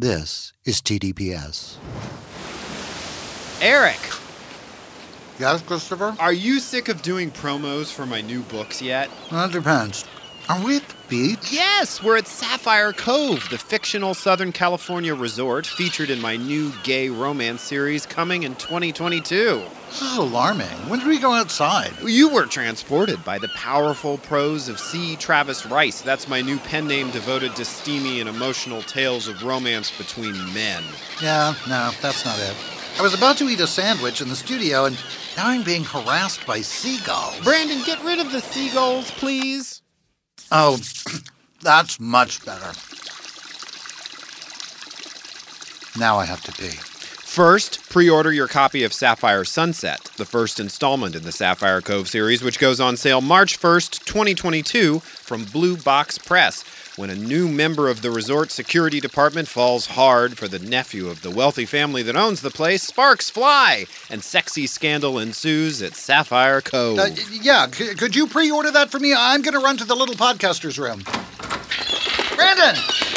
This is TDPS. Eric, Yes, Christopher? are you sick of doing promos for my new books yet? That depends. Are we at the beach? Yes, we're at Sapphire Cove, the fictional Southern California resort featured in my new gay romance series coming in 2022. This is alarming. When did we go outside? You were transported by the powerful prose of C. Travis Rice. That's my new pen name devoted to steamy and emotional tales of romance between men. Yeah, no, that's not it. I was about to eat a sandwich in the studio, and now I'm being harassed by seagulls. Brandon, get rid of the seagulls, please. Oh, that's much better. Now I have to pee. First, pre order your copy of Sapphire Sunset, the first installment in the Sapphire Cove series, which goes on sale March 1st, 2022, from Blue Box Press. When a new member of the resort security department falls hard for the nephew of the wealthy family that owns the place, sparks fly, and sexy scandal ensues at Sapphire Cove. Uh, yeah, c- could you pre-order that for me? I'm going to run to the little podcaster's room. Brandon,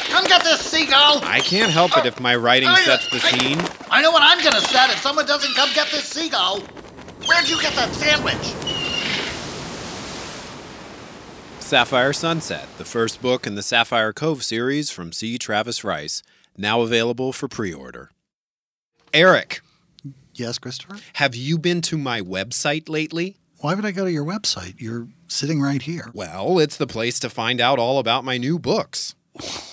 come get this seagull. I can't help it if my writing I- sets the I- scene. I know what I'm going to set if someone doesn't come get this seagull. Where'd you get that sandwich? Sapphire Sunset, the first book in the Sapphire Cove series from C. Travis Rice, now available for pre order. Eric, Yes, Christopher? have you been to my website lately? Why would I go to your website? You're sitting right here. Well, it's the place to find out all about my new books.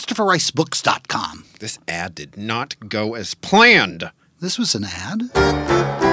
ChristopherRiceBooks.com. This ad did not go as planned. This was an ad?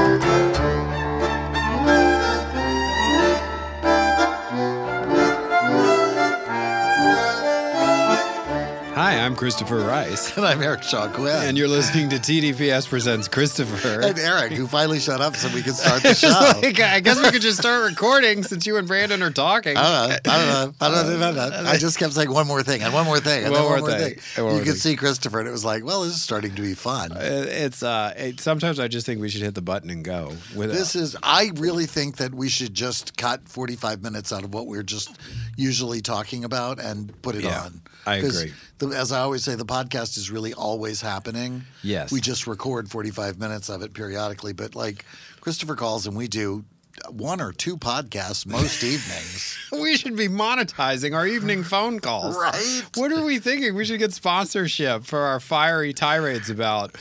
I'm Christopher Rice, And I'm Eric Shaw and you're listening to TDPS Presents Christopher. And Eric, who finally shut up so we could start the show. Like, I guess we could just start recording since you and Brandon are talking. I don't know. I don't know. I don't know. I, don't know. I just kept saying one more thing and one more thing and One one more more thing, thing. one you could thing. see Christopher, and it was like, well, this is starting to be fun. It's uh, it, sometimes I just think we should hit the button and go. With This is, I really think that we should just cut 45 minutes out of what we're just usually talking about and put it Yeah, on. I agree. The, as I always say, the podcast is really always happening. Yes. We just record 45 minutes of it periodically. But like Christopher calls and we do one or two podcasts most evenings. we should be monetizing our evening phone calls. Right. What are we thinking? We should get sponsorship for our fiery tirades about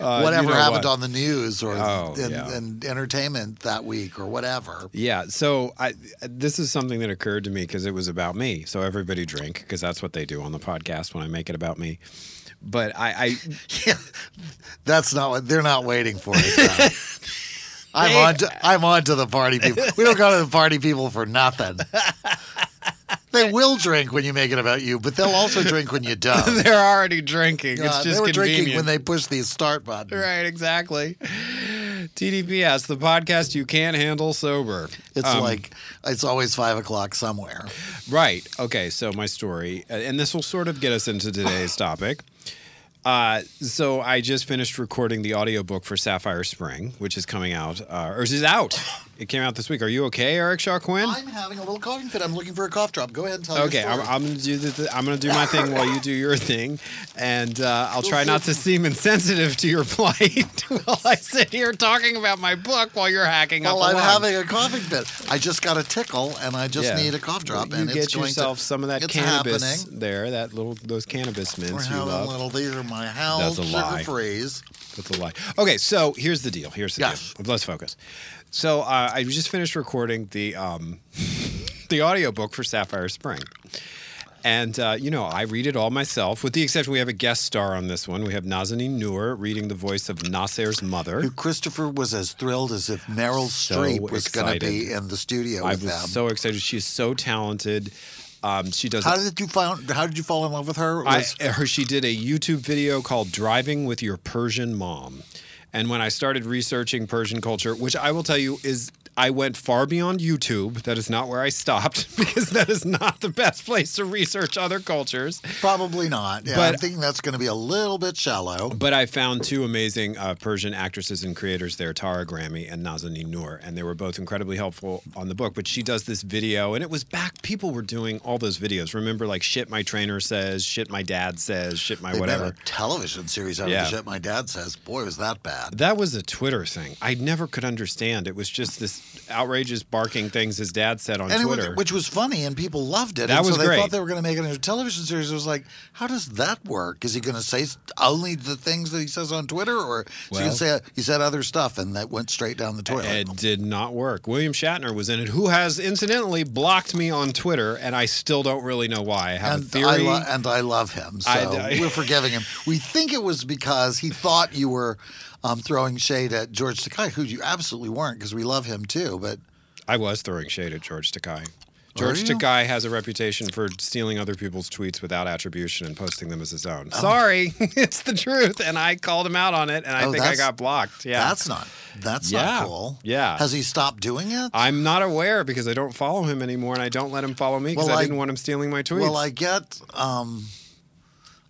uh, whatever you know happened what. on the news or Oh, in, yeah. in entertainment that week or whatever. Yeah, so I this is something that occurred to me because it was about me. So everybody drink because that's what they do on the podcast when I make it about me. But I, I Yeah, that's not what they're not waiting for it. I'm on. To, I'm on to the party people. We don't go to the party people for nothing. They will drink when you make it about you, but they'll also drink when you don't. they're already drinking. It's just they were convenient. drinking when they push the start button. Right, exactly. TDPS, the podcast you can't handle sober. It's Um, like it's always five o'clock somewhere. Right. Okay. So my story, uh, and this will sort of get us into today's topic. Uh, so I just finished recording the audiobook for Sapphire Spring, which is coming out, uh, or is out. It came out this week. Are you okay, Eric Shaw Quinn? I'm having a little coughing fit. I'm looking for a cough drop. Go ahead and tell me. Okay, I'm. I'm gonna do the, I'm gonna do my thing while you do your thing, and uh, I'll try not to seem insensitive to your plight while I sit here talking about my book while you're hacking up. well. I'm having a coughing fit. I just got a tickle, and I just Yeah. need a cough drop. You and get it's going yourself to, some of that cannabis happening. there, that little those cannabis mints you love. little. These are my house That's a lie. freeze. That's a lie. Okay, so here's the deal. Here's the Yes. deal. Let's focus. So uh, I just finished recording the um, the audiobook for Sapphire Spring. And, uh, you know, I read it all myself, with the exception we have a guest star on this one. We have Nazanin Noor reading the voice of Nasser's mother. Who Christopher was as thrilled as if Meryl So Streep was going to be in the studio with them. I with was them. so excited. She's so talented. Um, she does. How did you find? How did you fall in love with her? I, her, she did a YouTube video called "Driving with Your Persian Mom," and when I started researching Persian culture, which I will tell you is. I went far beyond YouTube. That is not where I stopped because that is not the best place to research other cultures. Probably not. Yeah, But- I'm thinking that's going to be a little bit shallow. But I found two amazing uh, Persian actresses and creators there, Tara Grammy and Nazanin Noor, and they were both incredibly helpful on the book. But she does this video, and it was back. People were doing all those videos. Remember, like shit my trainer says, shit my dad says, shit my They whatever. made a television series out Yeah. of the shit my dad says. Boy, was that bad. That was a Twitter thing. I never could understand. It was just this outrageous barking things his dad said on And it was, Twitter. which was funny, and people loved it. That and was so they great. thought they were going to make it into a television series. It was like, how does that work? Is he going to say only the things that he says on Twitter, or is he going to say he said other stuff and that went straight down the toilet? it did not work. William Shatner was in it, who has incidentally blocked me on Twitter, and I still don't really know why. I have and a theory. I lo- and I love him, so I- I- we're forgiving him. We think it was because he thought you were um, throwing shade at George Takei, who you absolutely weren't, because we love him too. But I was throwing shade at George Takei. George? Takei has a reputation for stealing other people's tweets without attribution and posting them as his own. Sorry, it's the truth, and I called him out on it, and I Oh, think I got blocked. Yeah, that's not that's Yeah. not cool. Yeah. has he stopped doing it? I'm not aware because I don't follow him anymore, and I don't let him follow me because Well, I I- didn't want him stealing my tweets. Well, I get um,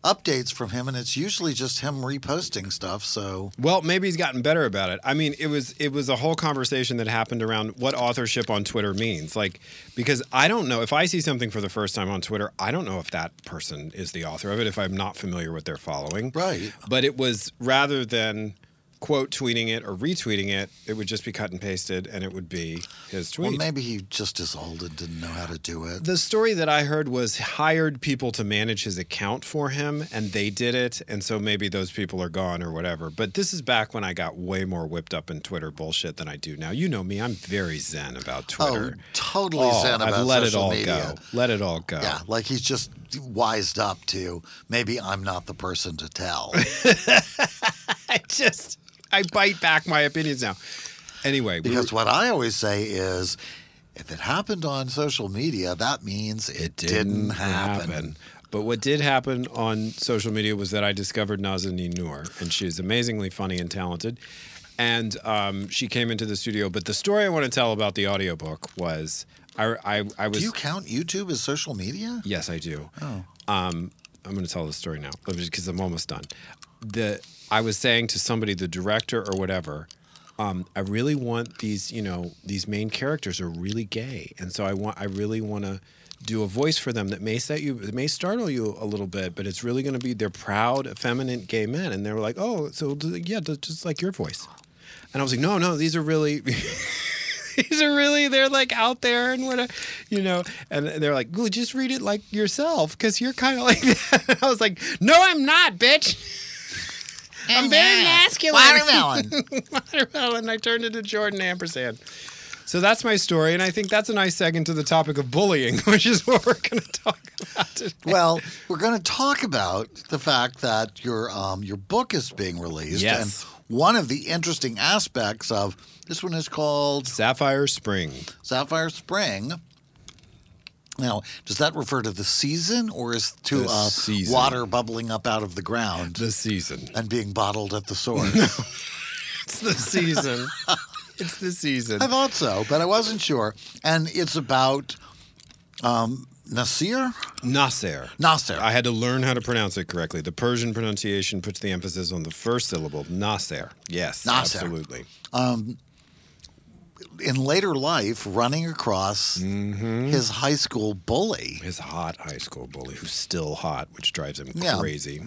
updates from him, and it's usually just him reposting stuff. So Well, maybe he's gotten better about it. I mean, it was it was a whole conversation that happened around what authorship on Twitter means. Like because I don't know if I see something for the first time on Twitter, I don't know if that person is the author of it if I'm not familiar with their following. Right. But it was rather than quote tweeting it or retweeting it, it would just be cut and pasted and it would be his tweet. well, maybe he just is old and didn't know how to do it. The story that I heard was hired people to manage his account for him, and they did it. And so maybe those people are gone or whatever. But this is back when I got way more whipped up in Twitter bullshit than I do now. You know me; I'm very zen about oh, Twitter. Oh, totally Oh, zen about I've let it all media. go. Let it all go. Yeah, like he's just wised up to maybe I'm not the person to tell. I just I bite back my opinions now. Anyway, we were- because what I always say is if it happened on social media, that means it, didn't, happen. But what did happen on social media was that I discovered Nazanin Noor, and she is amazingly funny and talented. And um, she came into the studio. But the story I want to tell about the audiobook was I, I, I was. Do you count YouTube as social media? Yes, I do. Oh. Um, I'm going to tell the story now because I'm almost done. The I was saying to somebody, the director or whatever, um, I really want these, you know, these main characters are really gay, and so I want, I really want to do a voice for them that may set you, it may startle you a little bit, but it's really going to be they're proud, effeminate gay men, and they were like, oh, so yeah, just like your voice, and I was like, no, no, these are really. these are really they're like out there and whatever you know and they're like well just read it like yourself because you're kind of like that. I was like no i'm not bitch i'm very masculine Watermelon. watermelon i turned into jordan ampersand so that's my story and i think that's a nice second into the topic of bullying which is what we're going to talk about today. well, we're going to talk about the fact that your um, your book is being released, Yes. and one of the interesting aspects of this one is called sapphire spring Sapphire Spring. Now, does that refer to the season or is to uh, season. water bubbling up out of the ground the season and being bottled at the source? it's the season it's the season I thought so, but I wasn't sure. And it's about um, Nasir? nasser Nasser. I had to learn how to pronounce it correctly. The Persian pronunciation puts the emphasis on the first syllable, Nasser. Yes, Nasser. absolutely. In later life, running across Mm-hmm. his high school bully. His hot high school bully, who's still hot, which drives him Yeah. crazy.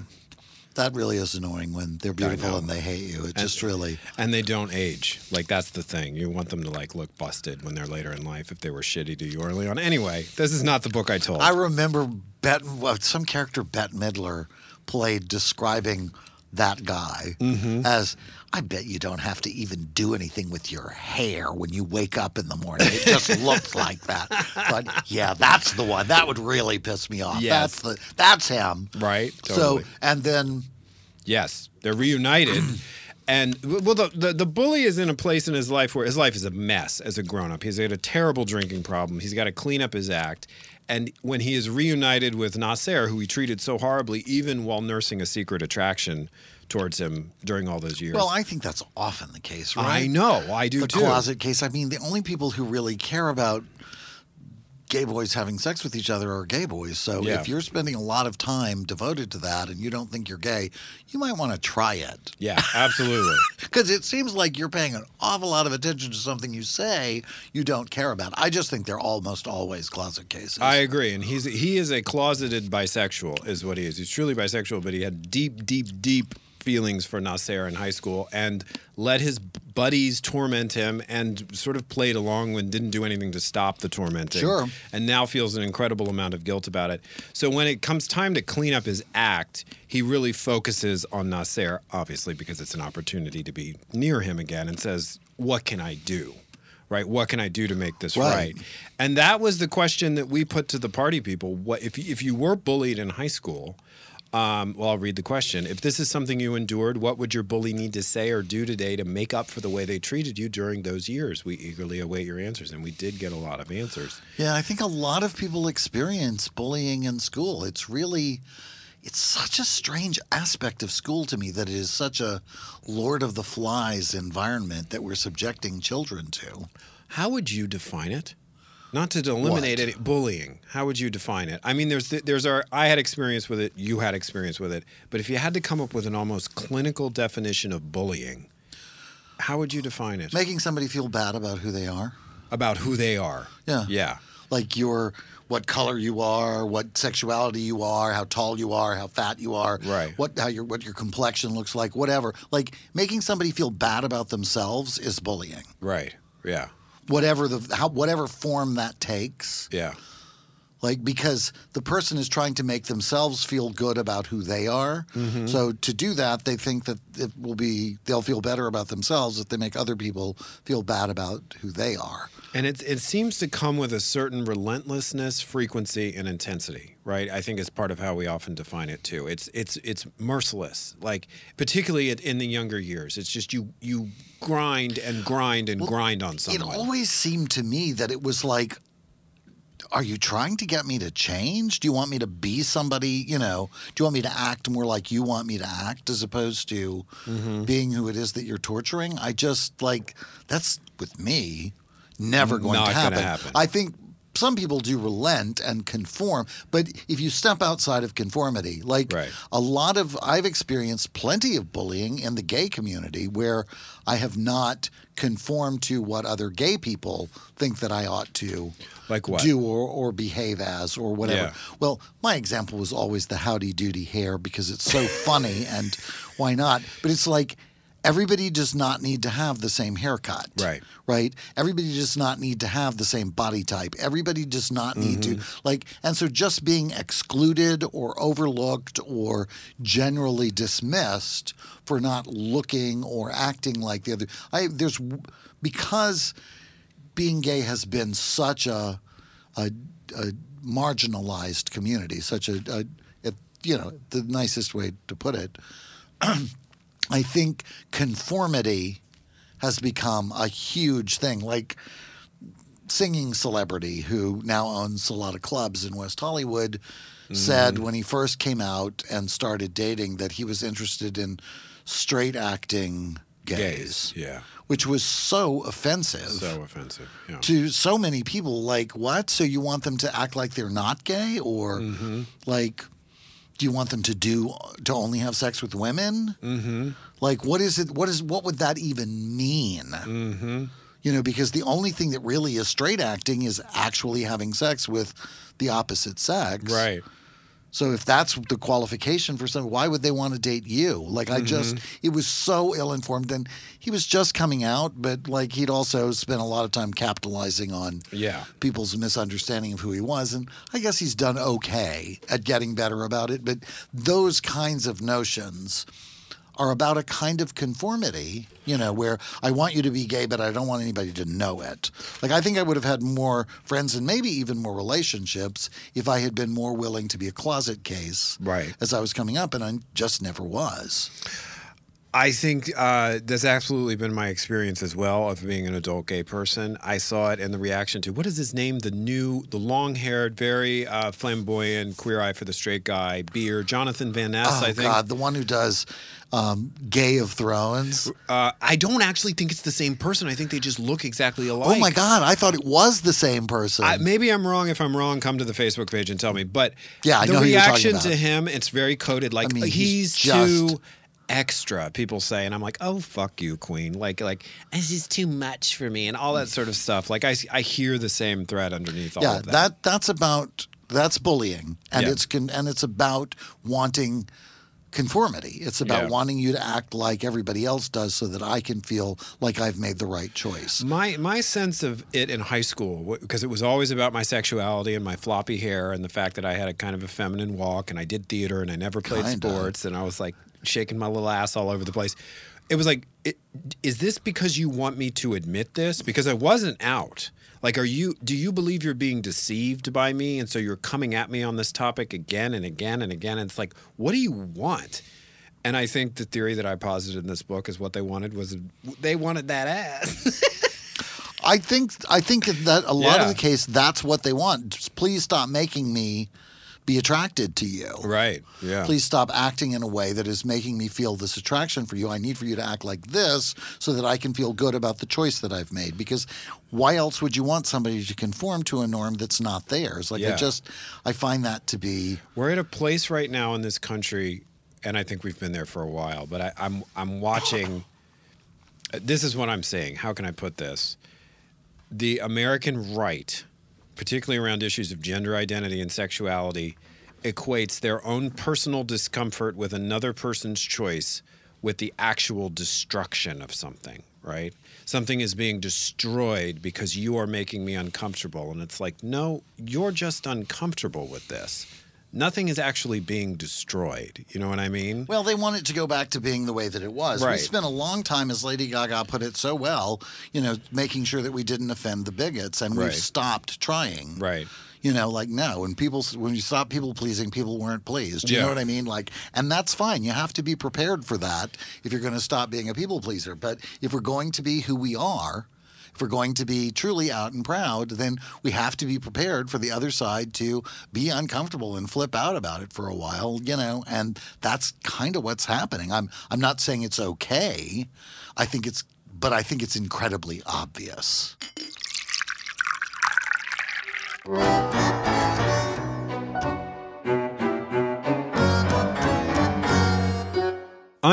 That really is annoying when they're beautiful and they hate you. It just really. And they don't age. Like that's the thing. You want them to like look busted when they're later in life if they were shitty to you early on. Anyway, this is not the book I told. I remember Bette, well, some character Bette Midler played describing that guy Mm-hmm. as I bet you don't have to even do anything with your hair when you wake up in the morning. It just looks like that. But yeah, that's the one. That would really piss me off. Yes. That's the that's him. right? Totally. So and then Yes, they're reunited. And well, the, the the bully is in a place in his life where his life is a mess as a grown up. He's got a terrible drinking problem. He's got to clean up his act, And when he is reunited with Nasser, who he treated so horribly, even while nursing a secret attraction towards him during all those years. Well, I think that's often the case, right? I know, I do the too. closet case. I mean, the only people who really care about gay boys having sex with each other are gay boys. So Yeah. if you're spending a lot of time devoted to that and you don't think you're gay, you might want to try it. Yeah, absolutely. Because it seems like you're paying an awful lot of attention to something you say you don't care about. I just think they're almost always closet cases. I agree, and he's he is a closeted bisexual, is what he is. He's truly bisexual, but he had deep, deep, deep feelings for Nasser in high school, and let his buddies torment him, and sort of played along and didn't do anything to stop the tormenting. Sure. and now feels an incredible amount of guilt about it. So when it comes time to clean up his act, he really focuses on Nasser, obviously because it's an opportunity to be near him again, and says, "What can I do?" Right? What can I do to make this Right. right? And that was the question that we put to the party people. What if if you were bullied in high school? Um, well, I'll read the question. If this is something you endured, what would your bully need to say or do today to make up for the way they treated you during those years? We eagerly await your answers, and we did get a lot of answers. Yeah, I think a lot of people experience bullying in school. It's really it's such a strange aspect of school to me that it is such a Lord of the Flies environment that we're subjecting children to. How would you define it? Not to eliminate What? it, bullying. How would you define it? I mean, there's there's our I had experience with it. You had experience with it. But if you had to come up with an almost clinical definition of bullying, how would you define it? Making somebody feel bad about who they are. About who they are. Yeah. Yeah. Like your what color you are, what sexuality you are, how tall you are, how fat you are, Right. What how your what your complexion looks like, whatever. Like making somebody feel bad about themselves is bullying. Right. Yeah. Whatever the how whatever form that takes. Yeah. like because the person is trying to make themselves feel good about who they are. Mm-hmm. So to do that, they think that it will be they'll feel better about themselves if they make other people feel bad about who they are. And it it seems to come with a certain relentlessness, frequency, and intensity, right? I think it's part of how we often define it too. It's it's it's merciless, like particularly in- the younger years. It's just you you grind and grind and grind on something. It always seemed to me that it was like are you trying to get me to change? Do you want me to be somebody, you know, do you want me to act more like you want me to act as opposed to Mm-hmm. being who it is that you're torturing? I just like that's with me never going Not to happen. happen. I think some people do relent and conform, but if you step outside of conformity, like Right. a lot of I've experienced plenty of bullying in the gay community where I have not conformed to what other gay people think that I ought to Like what? do or, or behave as or whatever. Yeah. Well, my example was always the howdy doody hair because it's so funny and why not? But it's like everybody does not need to have the same haircut. Right. Right? Everybody does not need to have the same body type. Everybody does not need to Mm-hmm. like and so just being excluded or overlooked or generally dismissed for not looking or acting like the other I there's because being gay has been such a a, a marginalized community, such a, a, a you know the nicest way to put it. I think conformity has become a huge thing. Like singing celebrity who now owns a lot of clubs in West Hollywood said when he first came out and started dating that he was interested in straight acting gays, Gays. Yeah. which was so offensive So offensive. Yeah. to so many people like what so you want them to act like they're not gay or Mm-hmm. like do you want them to do to only have sex with women mm-hmm. like what is it what is what would that even mean mm-hmm. you know because the only thing that really is straight acting is actually having sex with the opposite sex Right. So if that's the qualification for someone, why would they want to date you? Like I just, Mm-hmm. it was so ill informed, and he was just coming out, but like he'd also spent a lot of time capitalizing on Yeah. people's misunderstanding of who he was, and I guess he's done okay at getting better about it. But those kinds of notions are about a kind of conformity, you know, where I want you to be gay, but I don't want anybody to know it. Like, I think I would have had more friends and maybe even more relationships if I had been more willing to be a closet case Right. as I was coming up, and I just never was. I think uh, that's absolutely been my experience as well of being an adult gay person. I saw it in the reaction to what is his name? The new, the long-haired, very uh, flamboyant, queer eye for the straight guy, beer, Jonathan Van Ness. Oh I think. God, the one who does um, Gay of Thrones. Uh, I don't actually think it's the same person. I think they just look exactly alike. Oh my God, I thought it was the same person. I, maybe I'm wrong. If I'm wrong, come to the Facebook page and tell me. But Yeah, I the know who you're talking reaction about. to him, it's very coded. Like I mean, he's, he's just- too extra. People say, and I'm like, oh fuck you, Queen. Like like this is too much for me, and all that sort of stuff. Like I I hear the same thread underneath all yeah, of that. that that's about that's bullying, and Yeah. it's con- and it's about wanting conformity. It's about Yeah. wanting you to act like everybody else does, so that I can feel like I've made the right choice. My my sense of it in high school because it was always about my sexuality and my floppy hair and the fact that I had a kind of a feminine walk and I did theater and I never played Kinda. sports and I was like shaking my little ass all over the place. It was like, it, is this because you want me to admit this? Because I wasn't out. Like, are you? Do you believe you're being deceived by me, and so you're coming at me on this topic again and again and again? And it's like, what do you want? And I think the theory that I posited in this book is what they wanted was they wanted that ass. I think I think that a lot Yeah. of the case that's what they want. Just please stop making me be attracted to you. Right. Yeah. Please stop acting in a way that is making me feel this attraction for you. I need for you to act like this so that I can feel good about the choice that I've made. Because why else would you want somebody to conform to a norm that's not theirs? Like Yeah. I just I find that to be We're at a place right now in this country, and I think we've been there for a while. But I, I'm I'm watching. this is what I'm saying. How can I put this? The American right, particularly around issues of gender identity and sexuality, equates their own personal discomfort with another person's choice with the actual destruction of something, right? Something is being destroyed because you are making me uncomfortable. And it's like, no, you're just uncomfortable with this. Nothing is actually being destroyed. You know what I mean? Well, they want it to go back to being the way that it was. We spent a long time, as Lady Gaga put it so well, you know, making sure that we didn't offend the bigots, and Right. we've stopped trying. Right. You know, like no, when people when you stop people pleasing, people weren't pleased. You Yeah. know what I mean? Like, and that's fine. You have to be prepared for that if you're going to stop being a people pleaser. But if we're going to be who we are, if we're going to be truly out and proud, then we have to be prepared for the other side to be uncomfortable and flip out about it for a while, you know, and that's kind of what's happening. I'm I'm not saying it's okay. I think it's but I think it's incredibly obvious.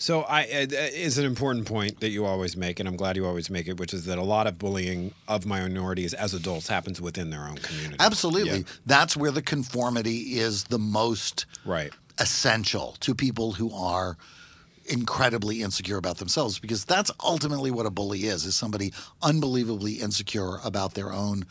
So I uh, is an important point that you always make, and I'm glad you always make it, which is that a lot of bullying of minorities as adults happens within their own community. Absolutely. Yeah. That's where the conformity is the most Right. essential to people who are incredibly insecure about themselves because that's ultimately what a bully is is somebody unbelievably insecure about their own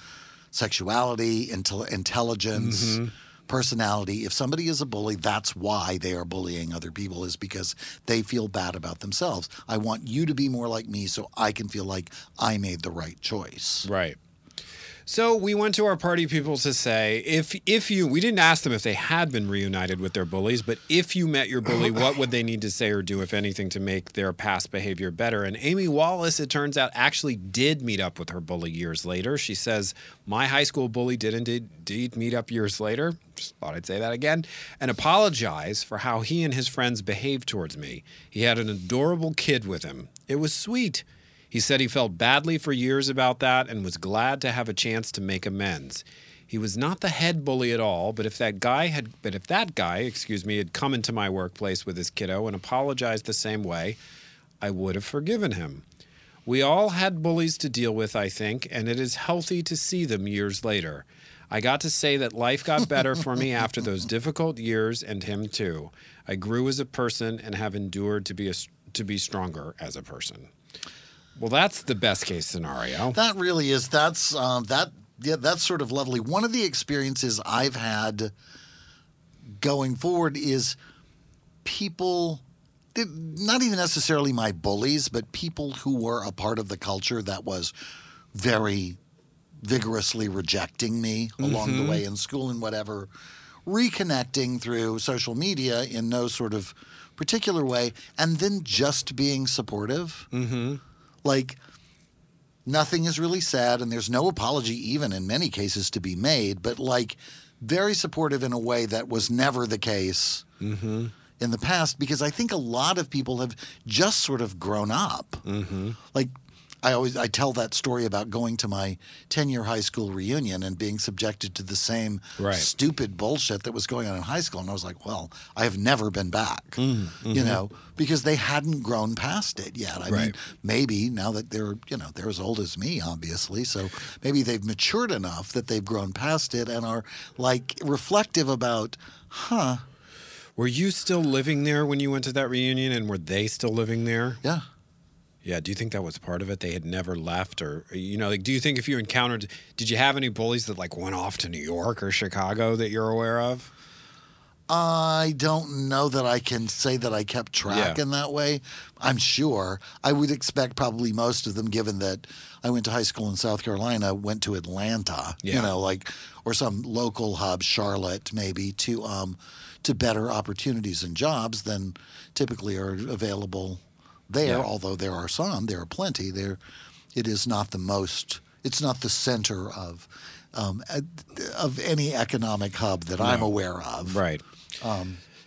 sexuality intel- intelligence Mm-hmm. Personality. If somebody is a bully that's why they are bullying other people is because they feel bad about themselves. I want you to be more like me so i can feel like i made the right choice. Right. So we went to our party people to say if if you we didn't ask them if they had been reunited with their bullies, but if you met your bully, what would they need to say or do if anything to make their past behavior better? And Amy Wallace, it turns out, actually did meet up with her bully years later. She says, "My high school bully did indeed, indeed meet up years later." Just thought I'd say that again and apologize for how he and his friends behaved towards me. He had an adorable kid with him. It was sweet. He said he felt badly for years about that and was glad to have a chance to make amends. He was not the head bully at all, but if that guy had but if that guy, excuse me, had come into my workplace with his kiddo and apologized the same way, I would have forgiven him. We all had bullies to deal with, I think, and it is healthy to see them years later. I got to say that life got better for me after those difficult years and him too. I grew as a person and have endured to be a, to be stronger as a person. Well, that's the best case scenario. That really is. That's um, that. Yeah, that's sort of lovely. One of the experiences I've had going forward is people, not even necessarily my bullies, but people who were a part of the culture that was very vigorously rejecting me along the way in school and whatever, reconnecting through social media in no sort of particular way, and then just being supportive. Mm-hmm. Like, nothing is really said, and there's no apology, even in many cases, to be made, but like very supportive in a way that was never the case mm-hmm. in the past because I think a lot of people have just sort of grown up. Mm-hmm. Like, I always I tell that story about going to my 10 year high school reunion and being subjected to the same Right. stupid bullshit that was going on in high school. And I was like, well, I have never been back, Mm-hmm. you know, because they hadn't grown past it yet. I mean, maybe now that they're, you know, they're as old as me, obviously. So maybe they've matured enough that they've grown past it and are like reflective about, huh, Were you still living there when you went to that reunion, and were they still living there? yeah. Yeah. Do you think that was part of it? They had never left, or you know, like, do you think if you encountered, did you have any bullies that like went off to New York or Chicago that you're aware of? I don't know that I can say that I kept track Yeah. in that way. I'm sure. I would expect probably most of them, given that I went to high school in South Carolina, went to Atlanta, you know, like or some local hub, Charlotte, maybe to um to better opportunities and jobs than typically are available there. Yeah. Although there are some, there are plenty. There, it is not the most. It's not the center of. Um, of any economic hub that I'm aware of. Right.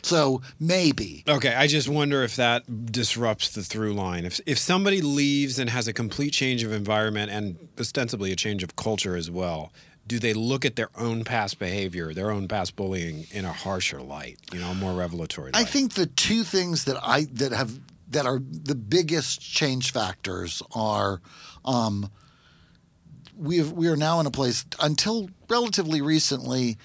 So maybe. Okay, I just wonder if that disrupts the through line. If if somebody leaves and has a complete change of environment and ostensibly a change of culture as well, do they look at their own past behavior, their own past bullying in a harsher light, you know, a more revelatory light? I think the two things that I that have that are the biggest change factors are um, we have, we are now in a place until relatively recently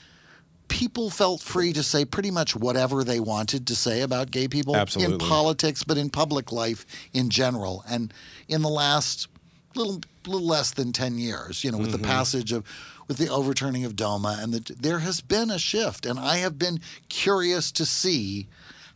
people felt free to say pretty much whatever they wanted to say about gay people in politics but in public life in general. And in the last little little less than 10 years you know with the passage of with the overturning of DOMA and the, there has been a shift. And I have been curious to see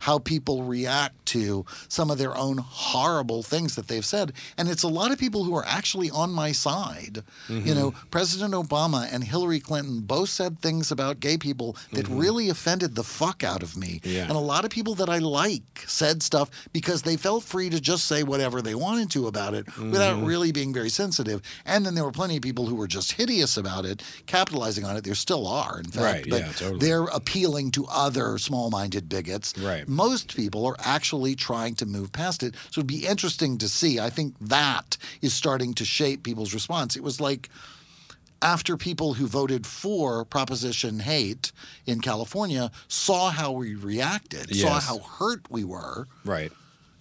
how people react to some of their own horrible things that they've said. And it's a lot of people who are actually on my side. You mm-hmm. know, President Obama and Hillary Clinton both said things about gay people that mm-hmm. really offended the fuck out of me. Yeah. And a lot of people that I like said stuff because they felt free to just say whatever they wanted to about it without mm-hmm. really being very sensitive. And then there were plenty of people who were just hideous about it, capitalizing on it. There still are, in fact. Right, but yeah, totally. they're appealing to other small minded bigots. Right. Most people are actually trying to move past it. So it'd be interesting to see. I think that is starting to shape people's response. It was like after people who voted for Proposition Hate in California saw how we reacted, saw how hurt we were, right.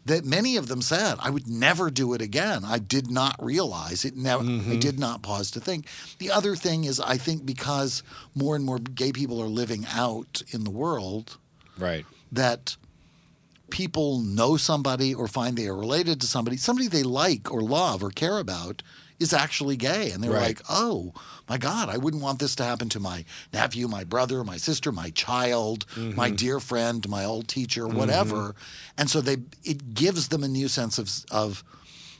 that many of them said, I would never do it again. I did not realize it. Never, I mm-hmm. did not pause to think. The other thing is, I think because more and more gay people are living out in the world, Right. That people know somebody or find they are related to somebody, somebody they like or love or care about is actually gay. And they're Right. like, oh my God, I wouldn't want this to happen to my nephew, my brother, my sister, my child, my Mm-hmm. dear friend, my old teacher, whatever. And so they it gives them a new sense of of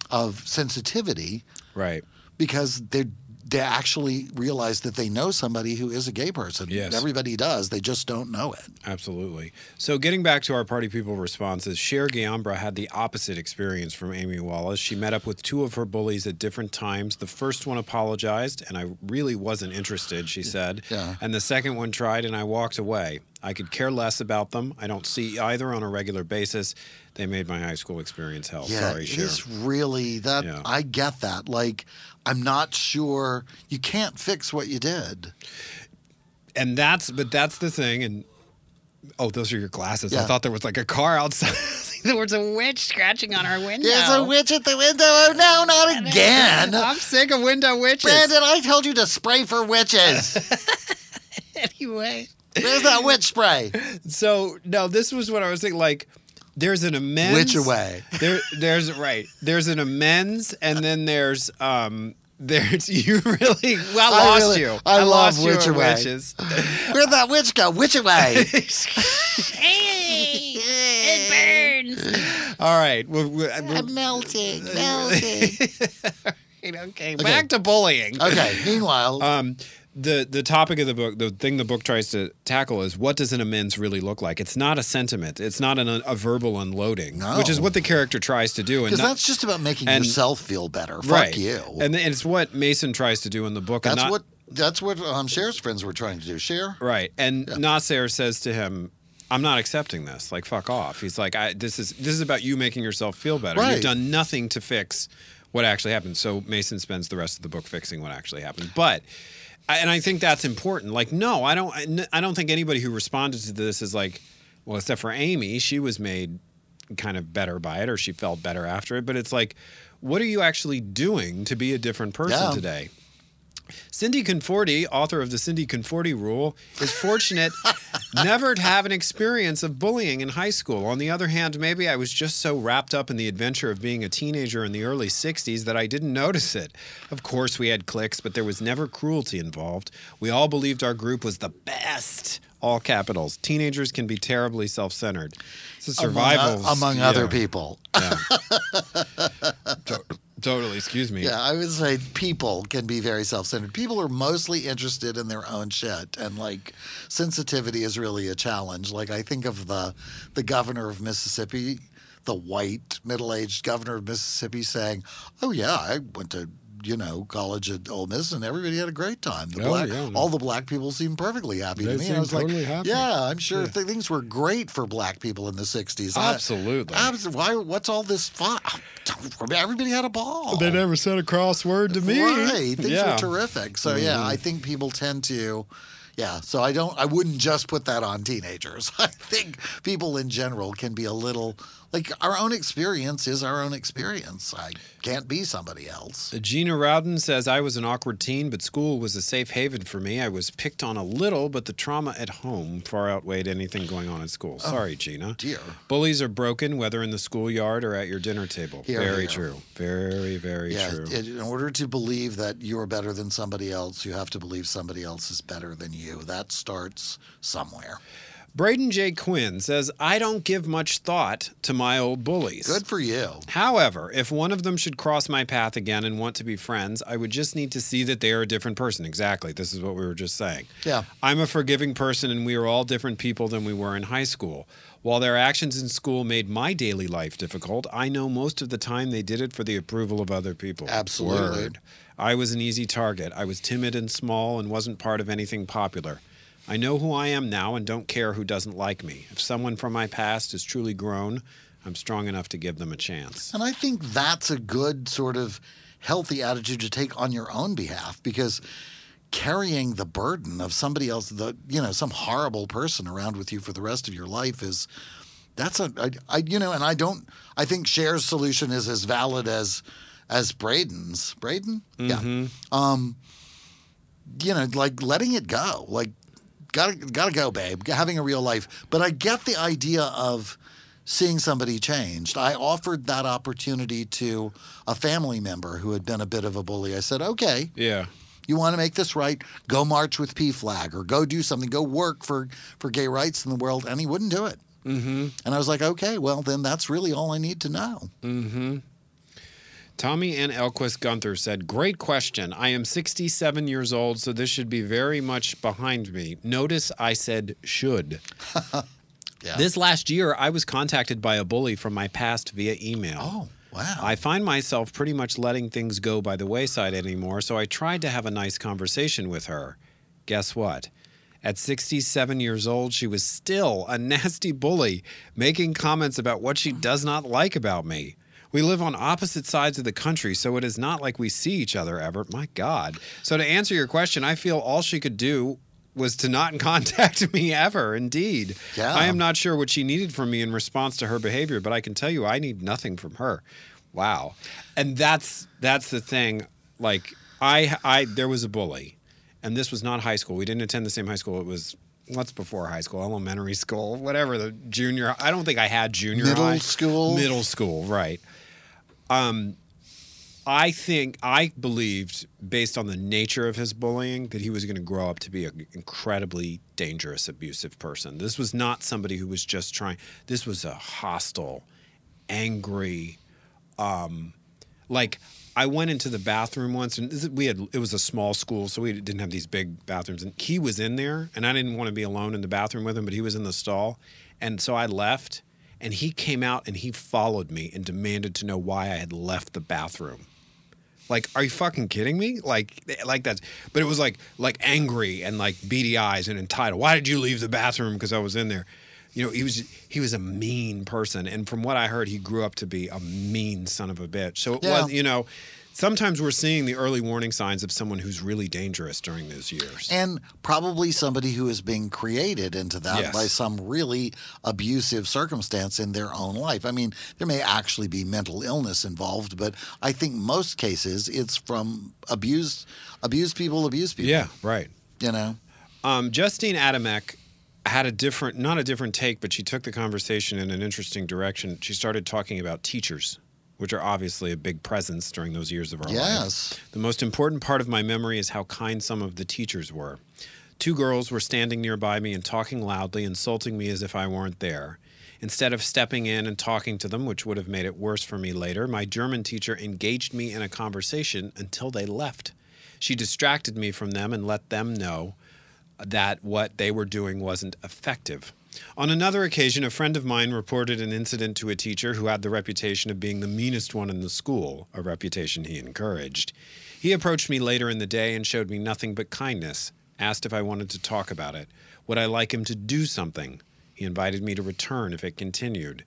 of sensitivity Right. because they they actually realize that they know somebody who is a gay person. Yes. Everybody does. They just don't know it. Absolutely. So, getting back to our party people responses, Cher Giambra had the opposite experience from Amy Wallace. She met up with two of her bullies at different times. The first one apologized, and I really wasn't interested, she said. Yeah. And the second one tried, and I walked away. I could care less about them. I don't see either on a regular basis. They made my high school experience hell. Yeah, Sorry, it Cher. is really that. Yeah. I get that. Like, I'm not sure you can't fix what you did. and that's but that's the thing. And oh, those are your glasses. I thought there was like a car outside. there was a witch scratching on our window. There's a witch at the window. Oh no, not again. I'm sick of window witches. Brandon, I told you to spray for witches. anyway. Where's that witch spray? So no, this was what I was thinking. Like, there's an amends. Witch away. There, there's right. There's an amends, and then there's um. There's you really. Well, I I lost really- you. I love lost you Witch at Away. witches. Where'd that witch go? Witch away. Hey, it burns. All right. Well, we- we're- melting, melting. okay. Back to bullying. Okay. Meanwhile, Um, the the topic of the book, the thing the book tries to tackle is what does an amends really look like? It's not a sentiment. It's not an, a verbal unloading, No. which is what the character tries to do. And because that's just about making and- yourself feel better. Fuck right. you. And, and it's what Mason tries to do in the book. and that's not, what that's what um, Cher's friends were trying to do. Cher. Right. And Nasser says to him, I'm not accepting this. Like, fuck off. He's like, I, this is this is about you making yourself feel better. Right. You've done nothing to fix what actually happened. So Mason spends the rest of the book fixing what actually happened. But and I think that's important. Like, no, I don't. I don't think anybody who responded to this is like, well, except for Amy, she was made kind of better by it, or she felt better after it. But it's like, what are you actually doing to be a different person Yeah. today? Cindy Conforti, author of the Cindy Conforti Rule, is fortunate never to have an experience of bullying in high school. On the other hand, maybe I was just so wrapped up in the adventure of being a teenager in the early 60s that I didn't notice it. Of course, we had cliques, but there was never cruelty involved. We all believed our group was the best. All capitals. Teenagers can be terribly self centered. It's a survival. among, uh, among yeah, other people. yeah. To- totally, excuse me. Yeah, I would say people can be very self-centered. People are mostly interested in their own shit, and like sensitivity is really a challenge. Like I think of the the governor of Mississippi, the white middle-aged governor of Mississippi, saying, "Oh yeah, I went to." You know, college at Ole Miss, and everybody had a great time. The Oh, black, yeah. all the black people seemed perfectly happy They to me. And I was like, happy. "Yeah, I'm sure th- things were great for black people in the '60s." I- Absolutely. Abs- why? What's all this fun? Everybody had a ball. They never said a crossword to me. Right. Things yeah. were terrific. So yeah, mm-hmm. I think people tend to yeah, so I don't I wouldn't just put that on teenagers. I think people in general can be a little like our own experience is our own experience. I can't be somebody else. Uh, Gina Rowden says, I was an awkward teen, but school was a safe haven for me. I was picked on a little, but the trauma at home far outweighed anything going on at school. Oh, Sorry, Gina. Oh, dear. Bullies are broken, whether in the schoolyard or at your dinner table. Here, very here. true. Very, very Yeah, true. it- in order to believe that you're better than somebody else, you have to believe somebody else is better than you. That starts somewhere. Braden J. Quinn says, I don't give much thought to my old bullies. Good for you. However, if one of them should cross my path again and want to be friends, I would just need to see that they are a different person. Exactly. This is what we were just saying. Yeah. I'm a forgiving person, and we are all different people than we were in high school. While their actions in school made my daily life difficult, I know most of the time they did it for the approval of other people. Absolutely. Word. I was an easy target. I was timid and small and wasn't part of anything popular. I know who I am now and don't care who doesn't like me. If someone from my past is truly grown, I'm strong enough to give them a chance. And I think that's a good sort of healthy attitude to take on your own behalf because carrying the burden of somebody else, the you know, some horrible person around with you for the rest of your life is that's a I, I you know, and I don't I think Cher's solution is as valid as as Braden's. Braden? Yeah. Um you know, like letting it go. Like gotta gotta go, babe. Having a real life. But I get the idea of seeing somebody changed. I offered that opportunity to a family member who had been a bit of a bully. I said, okay, Yeah. you want to make this right? Go march with PFLAG or go do something. Go work for, for gay rights in the world. And he wouldn't do it. Mm-hmm. And I was like, okay, well, then that's really all I need to know. Tommy and Elquist Gunther said, Great question. I am 67 years old, so this should be very much behind me. Notice I said should. Yeah. This last year, I was contacted by a bully from my past via email. Oh, wow. I find myself pretty much letting things go by the wayside anymore, so I tried to have a nice conversation with her. Guess what? At 67 years old, she was still a nasty bully, making comments about what she does not like about me. We live on opposite sides of the country, so it is not like we see each other ever. My God. So, to answer your question, I feel all she could do was to not contact me ever. Indeed. Yeah. I am not sure what she needed from me in response to her behavior, but I can tell you I need nothing from her. Wow. And that's that's the thing. Like I I there was a bully. And this was not high school. We didn't attend the same high school. It was what's before high school, elementary school, whatever, the junior I don't think I had junior Middle high. school? Middle school, right. Um I think I believed, based on the nature of his bullying, that he was going to grow up to be an incredibly dangerous, abusive person. This was not somebody who was just trying. This was a hostile, angry, um, like I went into the bathroom once, and we had it was a small school, so we didn't have these big bathrooms, and he was in there, and I didn't want to be alone in the bathroom with him, but he was in the stall, and so I left. And he came out and he followed me and demanded to know why I had left the bathroom. Like, are you fucking kidding me? Like, eh, like that. But it was like, like angry and like beady eyes and entitled. Why did you leave the bathroom? Because I was in there. You know, he was he was a mean person, and from what I heard, he grew up to be a mean son of a bitch. So it Yeah. was, you know, sometimes we're seeing the early warning signs of someone who's really dangerous during those years. And probably somebody who is being created into that Yes. by some really abusive circumstance in their own life. I mean, there may actually be mental illness involved, but I think most cases it's from abused abused people abuse people. yeah, right. You know? Um, Justine Adamek had a different, not a different take, but she took the conversation in an interesting direction. She started talking about teachers, which are obviously a big presence during those years of our life. Yes. The most important part of my memory is how kind some of the teachers were. Two girls were standing nearby me and talking loudly, insulting me as if I weren't there. Instead of stepping in and talking to them, which would have made it worse for me later, my German teacher engaged me in a conversation until they left. She distracted me from them and let them know that what they were doing wasn't effective. On another occasion, a friend of mine reported an incident to a teacher who had the reputation of being the meanest one in the school, a reputation he encouraged. He approached me later in the day and showed me nothing but kindness, asked if I wanted to talk about it. Would I like him to do something? He invited me to return if it continued.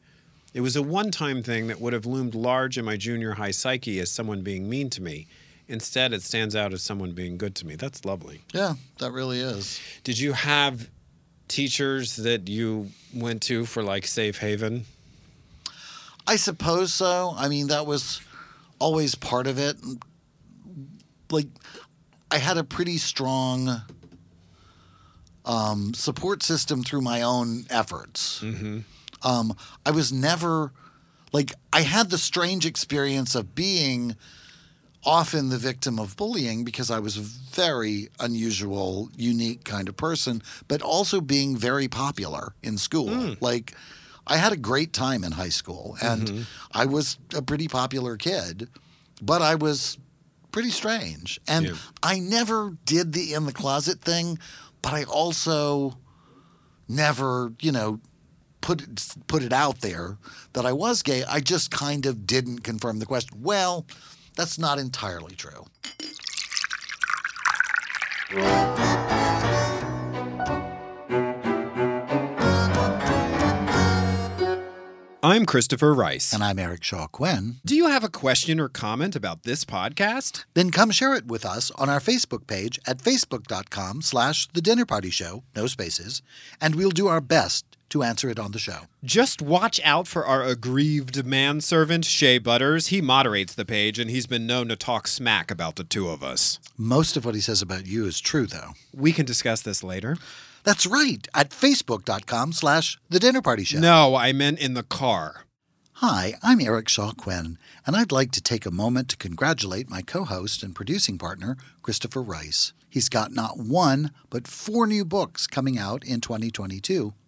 It was a one time thing that would have loomed large in my junior high psyche as someone being mean to me. Instead, it stands out as someone being good to me. That's lovely. Yeah, that really is. Did you have teachers that you went to for like safe haven? I suppose so. I mean, that was always part of it. Like, I had a pretty strong um, support system through my own efforts. Um, I was never, like, I had the strange experience of being often the victim of bullying because I was a very unusual, unique kind of person, but also being very popular in school. Hmm. Like, I had a great time in high school and mm-hmm. I was a pretty popular kid, but I was pretty strange. And Yeah. I never did the in the closet thing, but I also never, you know, put it, put it out there that I was gay. I just kind of didn't confirm the question. Well, that's not entirely true. I'm Christopher Rice. And I'm Eric Shaw Quinn. Do you have a question or comment about this podcast? Then come share it with us on our Facebook page at facebook.com slash the dinner party show, no spaces, and we'll do our best to answer it on the show. Just watch out for our aggrieved manservant, Shea Butters. He moderates the page and he's been known to talk smack about the two of us. Most of what he says about you is true, though. We can discuss this later. That's right, at facebook.com slash the dinner party show. No, I meant in the car. Hi, I'm Eric Shaw Quinn, and I'd like to take a moment to congratulate my co host and producing partner, Christopher Rice. He's got not one, but four new books coming out in 2022.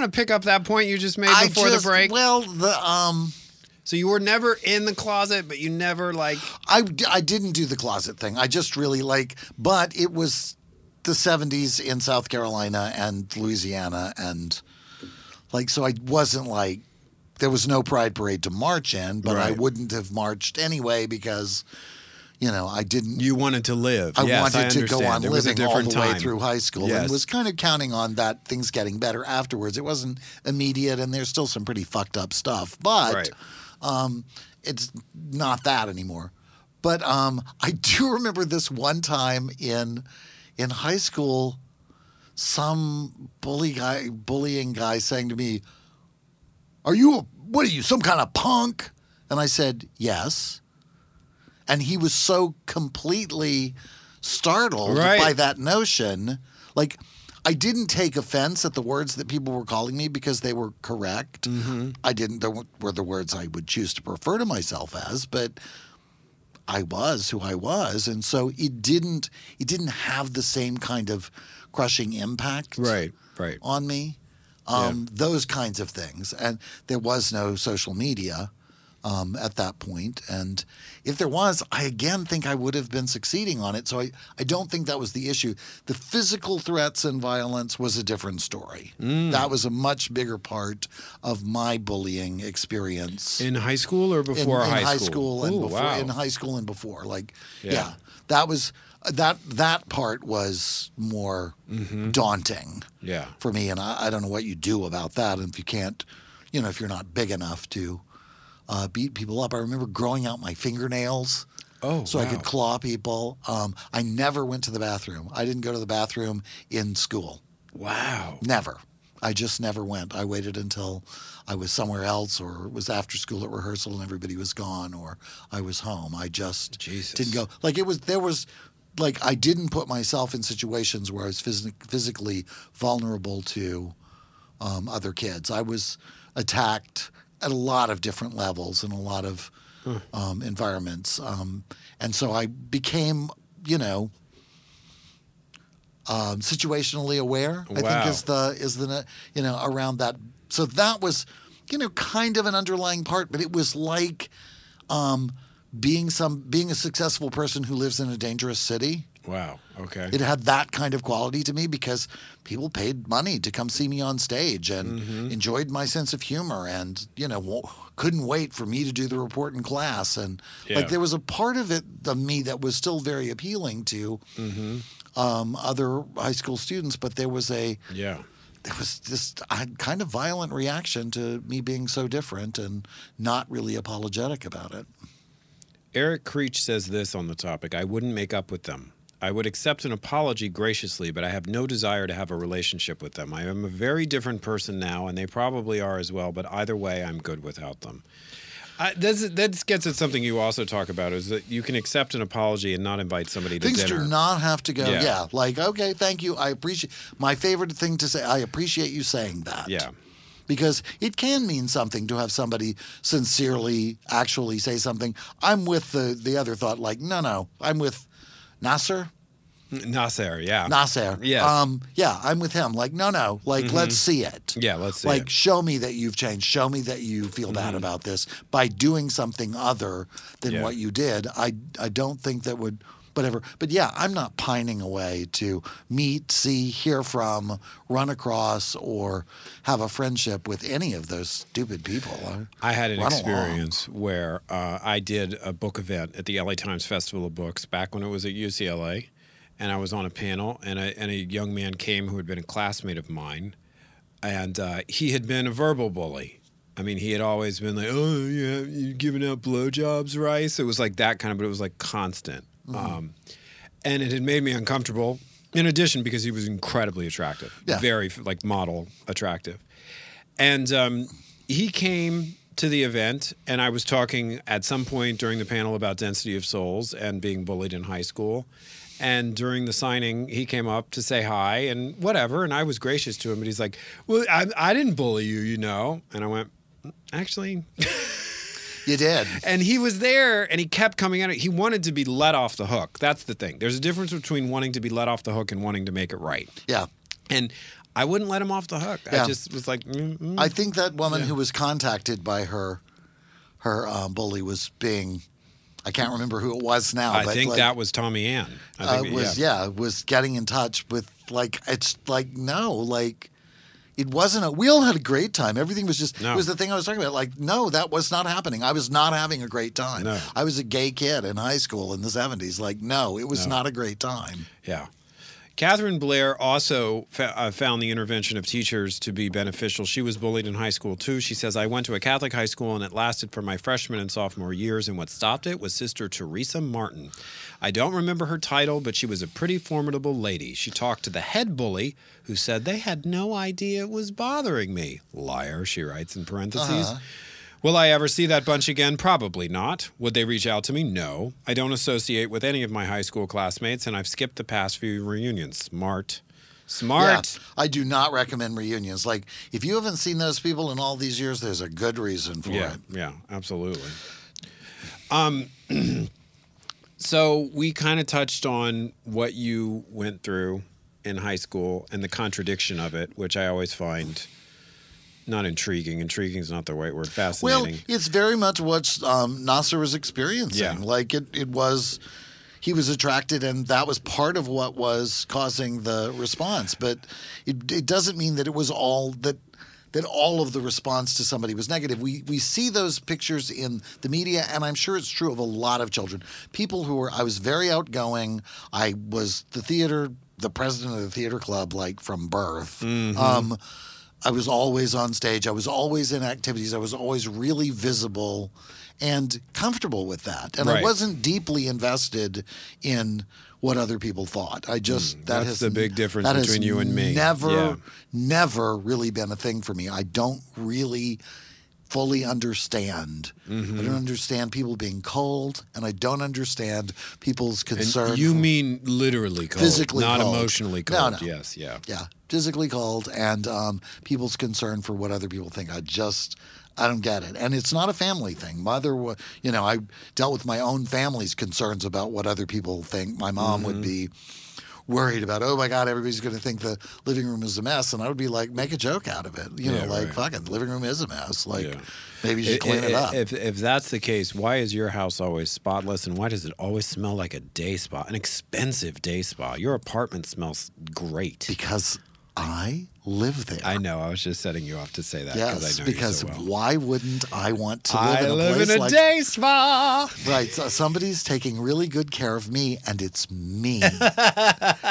Want to pick up that point you just made I before just- the break? Well, the um, so you were never in the closet, but you never like. I I didn't do the closet thing. I just really like, but it was the '70s in South Carolina and Louisiana, and like so I wasn't like there was no pride parade to march in, but I wouldn't have marched anyway because you know I didn't. You wanted to live. I Yes, wanted to go on a living all different the way through high school Yes. and was kind of counting on that things getting better afterwards. It wasn't immediate, and there's still some pretty fucked up stuff, but Right. um, it's not that anymore. But um, I do remember this one time in in high school, some bully guy, bullying guy, saying to me, "Are you a, what are you some kind of punk?" And I said, "Yes." And he was so completely startled Right. by that notion, like. I didn't take offense at the words that people were calling me because they were correct. Mm-hmm. I didn't. There were the words I would choose to refer to myself as, but I was who I was, and so it didn't. It didn't have the same kind of crushing impact Right, right. on me. Um, Those kinds of things, and there was no social media um, at that point. And if there was, I again think I would have been succeeding on it. So I, I don't think that was the issue. The physical threats and violence was a different story. Mm. That was a much bigger part of my bullying experience In high school or in, before in high, school, and Ooh, before wow. in high school and before like Yeah. yeah, that was that that part was more Mm-hmm. daunting Yeah. for me and I, I don't know what you do about that and if you can't you know if you're not big enough to uh, beat people up i remember growing out my fingernails Oh, so i could claw people um, i never went to the bathroom i didn't go to the bathroom in school Wow. Never. I just never went. I waited until I was somewhere else or it was after school at rehearsal and everybody was gone or I was home. I just Jesus. didn't go. Like it was, there was, like, I didn't put myself in situations where I was phys- physically vulnerable to um, other kids. I was attacked at a lot of different levels in a lot of um, environments. Um, and so I became, you know, um, situationally aware. I think is the is the you know around that. So that was you know kind of an underlying part, but it was like um, being some being a successful person who lives in a dangerous city. Wow. Okay. It had that kind of quality to me because people paid money to come see me on stage and Mm-hmm. enjoyed my sense of humor and you know couldn't wait for me to do the report in class and Yeah. like there was a part of it of me that was still very appealing to Mm-hmm. um, other high school students, but there was a yeah. there was just a kind of violent reaction to me being so different and not really apologetic about it. Eric Creech says this on the topic I wouldn't make up with them. I would accept an apology graciously, but I have no desire to have a relationship with them. I am a very different person now, and they probably are as well, but either way, I'm good without them. I, this, that gets at something you also talk about is that you can accept an apology and not invite somebody to Things dinner. do not have to go. Yeah. Yeah. like okay, thank you. I appreciate my favorite thing to say. I appreciate you saying that. yeah. because it can mean something to have somebody sincerely actually say something. I'm with the the other thought, like no, no, I'm with Nasser. Nasser, yeah. Nasser. Yes. Um, yeah, I'm with him. Like, no, no. Like, let's see it. Yeah, let's see Like, it. show me that you've changed. Show me that you feel bad about this by doing something other than Yeah. what you did. I, I don't think that would, whatever. But yeah, I'm not pining away to meet, see, hear from, run across, or have a friendship with any of those stupid people. I had an Run along. experience where uh, I did a book event at the LA Times Festival of Books back when it was at UCLA, and I was on a panel, and a, and a young man came who had been a classmate of mine, and uh, he had been a verbal bully. I mean, he had always been like, "Oh, yeah, you giving out blowjobs, Rice." It was like that kind of, but it was like constant, um, and it had made me uncomfortable. In addition, because he was incredibly attractive, Yeah. very like model attractive. And um, he came to the event, and I was talking at some point during the panel about density of souls and being bullied in high school. And during the signing, he came up to say hi and whatever, and I was gracious to him. But he's like, "Well, I, I didn't bully you, you know." And I went, "Actually." You did. And he was there and he kept coming at it. He wanted to be let off the hook. That's the thing. There's a difference between wanting to be let off the hook and wanting to make it right. Yeah. And I wouldn't let him off the hook. Yeah. I just was like, mm, mm. I think that woman who was contacted by her her um, bully was being I can't remember who it was now. I think like, that was Tommy Ann. I uh, think, was yeah. was getting in touch with like it's like no like it wasn't a we all had a great time everything was just No. it was the thing i was talking about like no that was not happening i was not having a great time No. i was a gay kid in high school in the 70s like no it was No. not a great time Yeah. Catherine Blair also fa- uh, found the intervention of teachers to be beneficial. She was bullied in high school too. She says, I went to a Catholic high school and it lasted for my freshman and sophomore years. And what stopped it was Sister Teresa Martin. I don't remember her title, but she was a pretty formidable lady. She talked to the head bully, who said they had no idea it was bothering me. Liar, she writes in parentheses. Will I ever see that bunch again? Probably not. Would they reach out to me? No. I don't associate with any of my high school classmates, and I've skipped the past few reunions. Smart. Smart. yeah i do not recommend reunions like if you haven't seen those people in all these years there's a good reason for Yeah, it yeah, absolutely. Um, so we kind of touched on what you went through in high school and the contradiction of it, which I always find not intriguing. Intriguing is not the right word. Fascinating. Well, it's very much what um, Nasser was experiencing. Yeah. Like it, it was, he was attracted, and that was part of what was causing the response. But it, it doesn't mean that it was all that. That all of the response to somebody was negative. We we see those pictures in the media, and I'm sure it's true of a lot of children. People who were I was very outgoing. I was the theater, the president of the theater club, like from birth. Mm-hmm. Um, I was always on stage. I was always in activities. I was always really visible and comfortable with that. And I wasn't deeply invested in what other people thought. I just that Mm, that's has the big difference between you and me. Never, Yeah. never really been a thing for me. I don't really fully understand. Mm-hmm. I don't understand people being cold, and I don't understand people's concern. And you mean literally cold, Physically not cold. emotionally cold. no. no. Yes, yeah. yeah, physically cold, and um, people's concern for what other people think. I just, I don't get it. And it's not a family thing. Mother, you know, I dealt with my own family's concerns about what other people think. My mom would be worried about, oh my God, everybody's going to think the living room is a mess. And I would be like, make a joke out of it. You know, Yeah, like, right. fuck it, the living room is a mess. Like, Yeah. maybe you should I- clean I- it up. If, if that's the case, why is your house always spotless and why does it always smell like a day spa, an expensive day spa? Your apartment smells great. because I live there. I know. I was just setting you off to say that because Yes, I know because you so well. why wouldn't I want to live I in a live place in a like day spa. Right. So somebody's taking really good care of me, and it's me.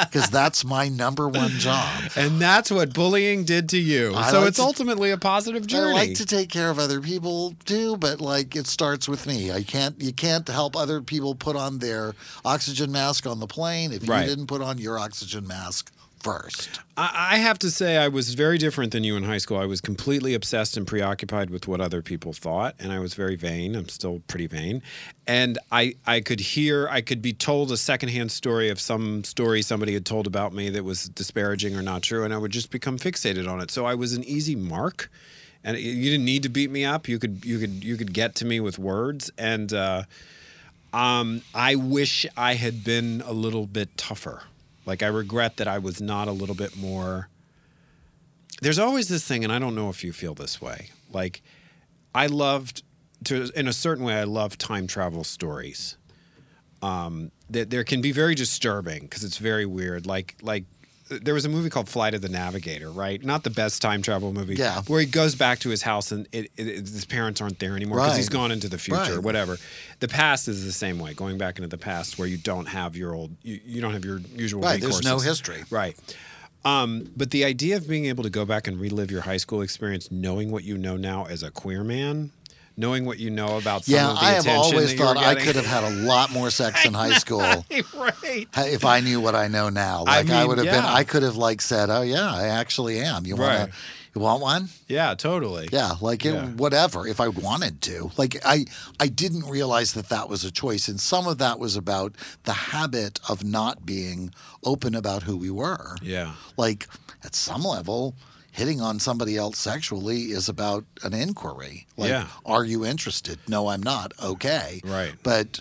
Because that's my number one job. And that's what bullying did to you. I so like it's to- ultimately a positive journey. I like to take care of other people too, but like it starts with me. I can't you can't help other people put on their oxygen mask on the plane if Right. you didn't put on your oxygen mask first. I I have to say, I was very different than you in high school. I was completely obsessed and preoccupied with what other people thought, and I was very vain. I'm still pretty vain, and I I could hear, I could be told a secondhand story of some story somebody had told about me that was disparaging or not true, and I would just become fixated on it. So I was an easy mark, and you didn't need to beat me up. You could you could you could get to me with words, and uh, um, I wish I had been a little bit tougher. Like I regret that I was not a little bit more. There's always this thing, and I don't know if you feel this way. Like I loved to, in a certain way, I love time travel stories. Um, that there can be very disturbing because it's very weird. Like like there was a movie called Flight of the Navigator, right? Not the best time travel movie. Yeah. Where he goes back to his house and it, it, it- his parents aren't there anymore because he's gone into the future, Right. whatever. The past is the same way, going back into the past where you don't have your old, you, you don't have your usual Right, there's no history. Right. Um, but the idea of being able to go back and relive your high school experience, knowing what you know now as a queer man, knowing what you know about some Yeah, of the I have always thought I could have had a lot more sex in high school right. if I knew what I know now. Like I, mean, would have been. I could have like said, "Oh yeah, I actually am." You want Right. you want one? Yeah, totally. Yeah, like it, Yeah. whatever. If I wanted to, like I, I didn't realize that that was a choice, and some of that was about the habit of not being open about who we were. Yeah. Like at some level, hitting on somebody else sexually is about an inquiry. Like, Yeah. are you interested? No, I'm not. Okay. Right. But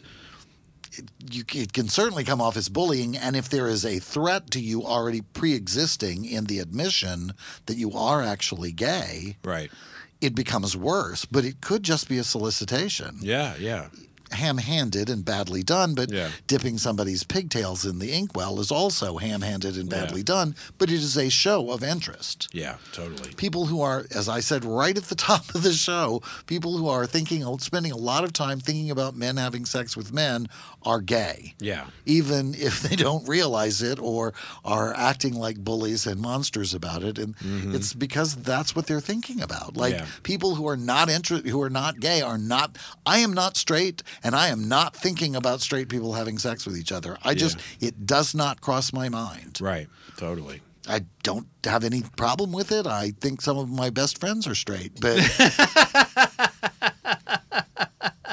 it, you, it can certainly come off as bullying, and if there is a threat to you already pre-existing in the admission that you are actually gay, Right. it becomes worse. But it could just be a solicitation Yeah, yeah. Ham-handed and badly done, but Yeah. dipping somebody's pigtails in the inkwell is also ham-handed and Yeah. badly done, but it is a show of interest. Yeah, totally. People who are, as I said right at the top of the show, people who are thinking, spending a lot of time thinking about men having sex with men are gay. Yeah. Even if they don't realize it or are acting like bullies and monsters about it, and it's because that's what they're thinking about. Like Mm-hmm. Yeah. people who are not inter- who are not gay are not. I am not straight, and I am not thinking about straight people having sex with each other. I just it does not cross my mind. Right. Totally. I don't have any problem with it. I think some of my best friends are straight, but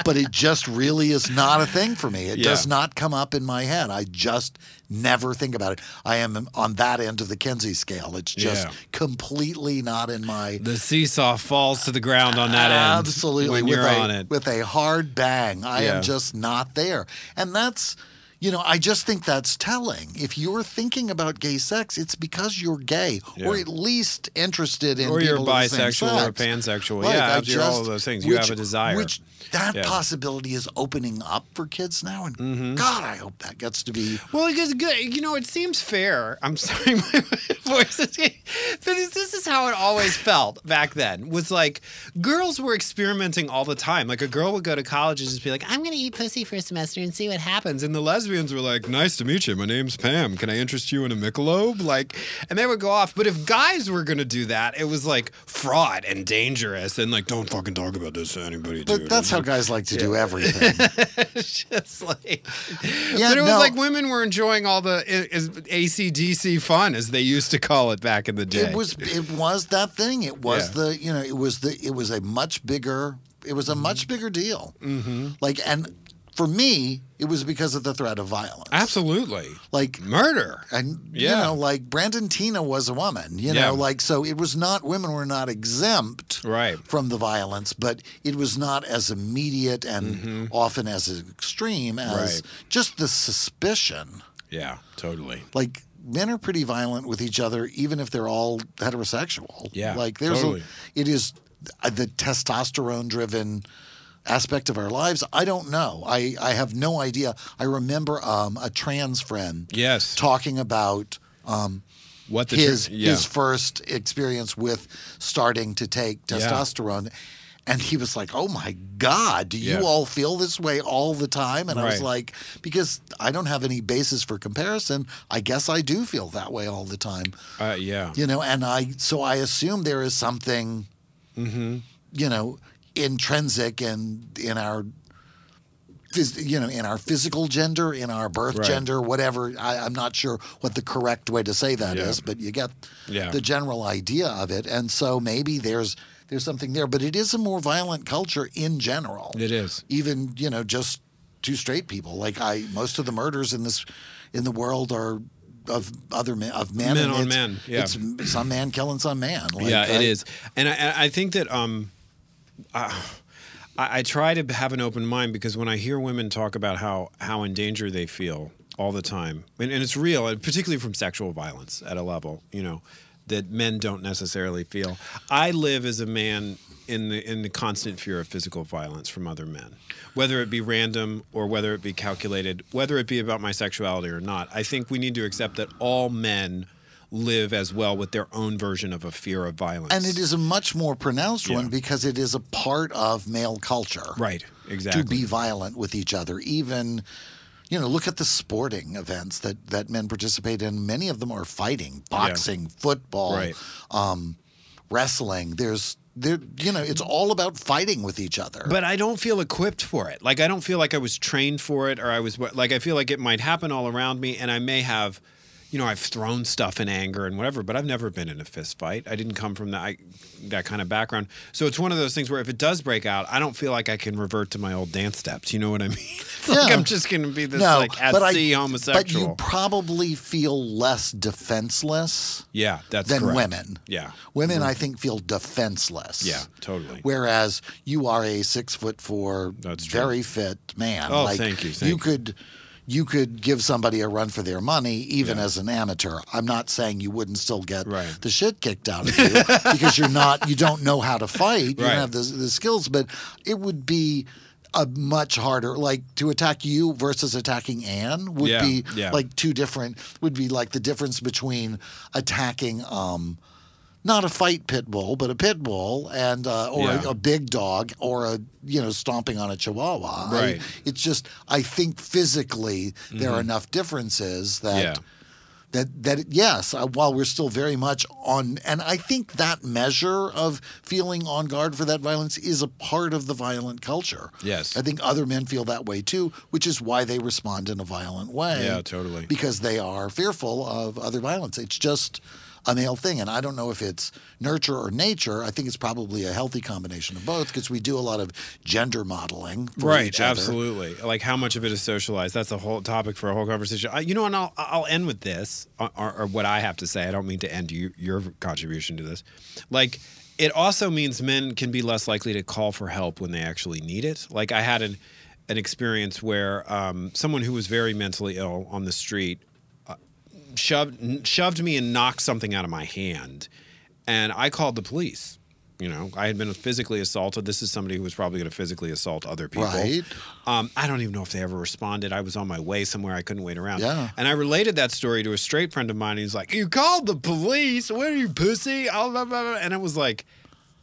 but it just really is not a thing for me. It Yeah. does not come up in my head. I just never think about it. I am on that end of the Kinsey scale. It's just Yeah. completely not in my The seesaw falls to the ground on that end. Absolutely, with you're a, on it. with a hard bang. I Yeah. am just not there, and that's. You know, I just think that's telling. If you're thinking about gay sex, it's because you're gay, or at least interested in or you're people of the same bisexual or pansexual. Like, yeah, I you're all just- of those things. You have a which- desire. Which that Yeah. possibility is opening up for kids now, and Mm-hmm. God, I hope that gets to be. Well, because good, you know, it seems fair. I'm sorry, my voice is. But this, is how it always felt back then. Was like girls were experimenting all the time. Like a girl would go to college and just be like, "I'm going to eat pussy for a semester and see what happens." And the lesbians were like, "Nice to meet you. My name's Pam. Can I interest you in a Michelob?" Like, and they would go off. But if guys were going to do that, it was like fraud and dangerous and like, don't fucking talk about this to anybody. But dude." that's how guys like to do everything. Just like, Yeah, but it was like women were enjoying all the is- ACDC fun, as they used to call it back in the day. It was it was that thing. It was Yeah. the you know it was the it was a much bigger it was a much bigger deal. Mm-hmm. Like and for me, it was because of the threat of violence. absolutely Like murder. and you know like Brandon Teena was a woman. You Yeah. know like so it was not women were not exempt Right. from the violence, but it was not as immediate and often as extreme as Mm-hmm. Right. just the suspicion. Yeah, totally. like men are pretty violent with each other even if they're all heterosexual Yeah, like there's totally. a it is uh, the testosterone driven aspect of our lives i don't know i i have no idea i remember um a trans friend Yes. talking about um What the his tr- yeah. his first experience with starting to take Yeah. testosterone and he was like oh my god do you Yeah. all feel this way all the time and i was like because i don't have any basis for comparison i guess i do feel that way all the time Uh, yeah. you know and i so i assume there is something Mm-hmm. you know intrinsic in in our you know in our physical gender in our birth Right. gender whatever I, i'm not sure what the correct way to say that is, Yeah. but you get Yeah. the general idea of it and so maybe there's there's something there but it is a more violent culture in general It is. even you know just two straight people like i most of the murders in this in the world are of other men of men Men on it's- men, yeah. it's some man killing some man Like, yeah, I- it is, and I- I think that um, I, I try to have an open mind because when I hear women talk about how how in danger they feel all the time, and, and it's real, and particularly from sexual violence at a level, you know, that men don't necessarily feel. I live as a man in the in the constant fear of physical violence from other men, whether it be random or whether it be calculated, whether it be about my sexuality or not. I think we need to accept that all men live as well with their own version of a fear of violence. and it is a much more pronounced Yeah. one because it is a part of male culture right, exactly. to be violent with each other even you know look at the sporting events that that men participate in many of them are fighting boxing football Right. um, wrestling there's they're you know it's all about fighting with each other. But I don't feel equipped for it. Like I don't feel like I was trained for it, or I was like I feel like it might happen all around me, and I may have, you know, I've thrown stuff in anger and whatever. But I've never been in a fist fight. I didn't come from that I, that kind of background. So it's one of those things where if it does break out, I don't feel like I can revert to my old dance steps. You know what I mean? It's like Yeah. I'm just going to be this no, like at but I- sea But you probably feel less defenseless yeah, that's than correct. women. Yeah, Women, mm-hmm. I think, feel defenseless. yeah, totally. Whereas you are a six foot four, That's true. very fit man. Oh, like, thank you, you thank you. could. You could give somebody a run for their money, even as an amateur. I'm not saying you wouldn't still get Right. the shit kicked out of you because you're not, you don't know how to fight, you Right. don't have the, the skills. But it would be a much harder, like to attack you versus attacking Anne would Yeah, be yeah. like two different. Would be like the difference between attacking. um not a fight pit bull, but a pit bull, and uh, or Yeah. a, a big dog, or a you know stomping on a chihuahua. I- it's just I think physically there are enough differences that Mm-hmm. Yeah. that that yes, uh, while we're still very much on, and I think that measure of feeling on guard for that violence is a part of the violent culture. Yes. I think other men feel that way too, which is why they respond in a violent way. Yeah, totally. Because they are fearful of other violence. It's just a male thing, and I don't know if it's nurture or nature. I think it's probably a healthy combination of both because we do a lot of gender modeling. For right each other. absolutely like how much of it is socialized that's a whole topic for a whole conversation I, you know and i'll, I'll end with this or, or, or what i have to say i don't mean to end you, your contribution to this like it also means men can be less likely to call for help when they actually need it like i had an, an experience where um, someone who was very mentally ill on the street shoved shoved me and knocked something out of my hand, and I called the police. You know, I had been physically assaulted. This is somebody who was probably going to physically assault other people. Right. Um, I don't even know if they ever responded. I was on my way somewhere. I couldn't wait around. Yeah. And I related that story to a straight friend of mine. He's like, "You called the police? What are you, pussy?" Blah, blah, blah, blah. And I was like,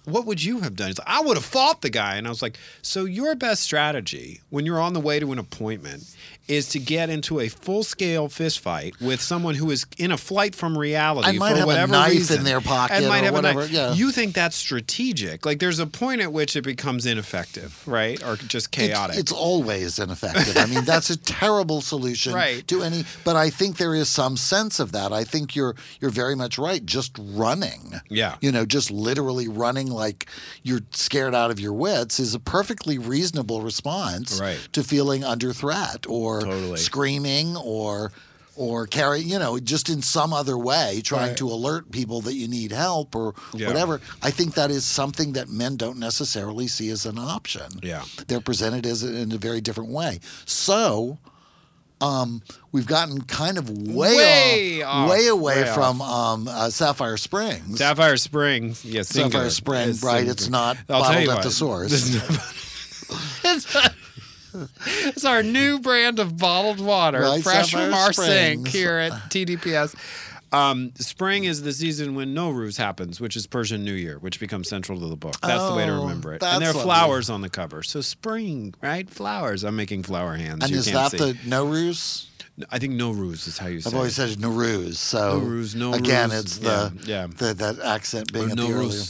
"What would you have done?" He's like, "I would have fought the guy." And I was like, "So your best strategy when you're on the way to an appointment is to get into a full-scale fist fight with someone who is in a flight from reality And might for have a whatever knife in their pocket and might or have a knife. whatever, yeah. You think that's strategic? Like, there's a point at which it becomes ineffective, right, or just It's- chaotic. It's, always ineffective. I mean, that's a terrible solution Right. to any. But I think there is some sense of that. I think you're you're very much right. Just running, Yeah. you know, just literally running like you're scared out of your wits is a perfectly reasonable response Right. to feeling under threat or Totally. screaming or. Or carry, you know, just in some other way, trying Right. to alert people that you need help or Yeah. whatever. I think that is something that men don't necessarily see as an option Yeah. they're presented as in a very different way. So, um, we've gotten kind of way, Way off, off, way away way from um, uh, Sapphire Springs. Sapphire Spring, yes, Sapphire Spring, right? It's not I'll tell bottled you at what, the source. it's, it's our new brand of bottled water, Right, fresh Sapphire from our Springs. sink here at TDPS. Um, spring is the season when Nowruz happens, which is Persian New Year, which becomes central to the book. That's the way to Oh, remember it. And there are lovely. flowers on the cover. So spring, right? Flowers. I'm making flower hands. and you is that see. the Nowruz? I think Nowruz is how you say it. I've always it. said Nowruz. So Nowruz, Nowruz, again, it's the, yeah, yeah. the that accent being Or at the Nowruz. earlier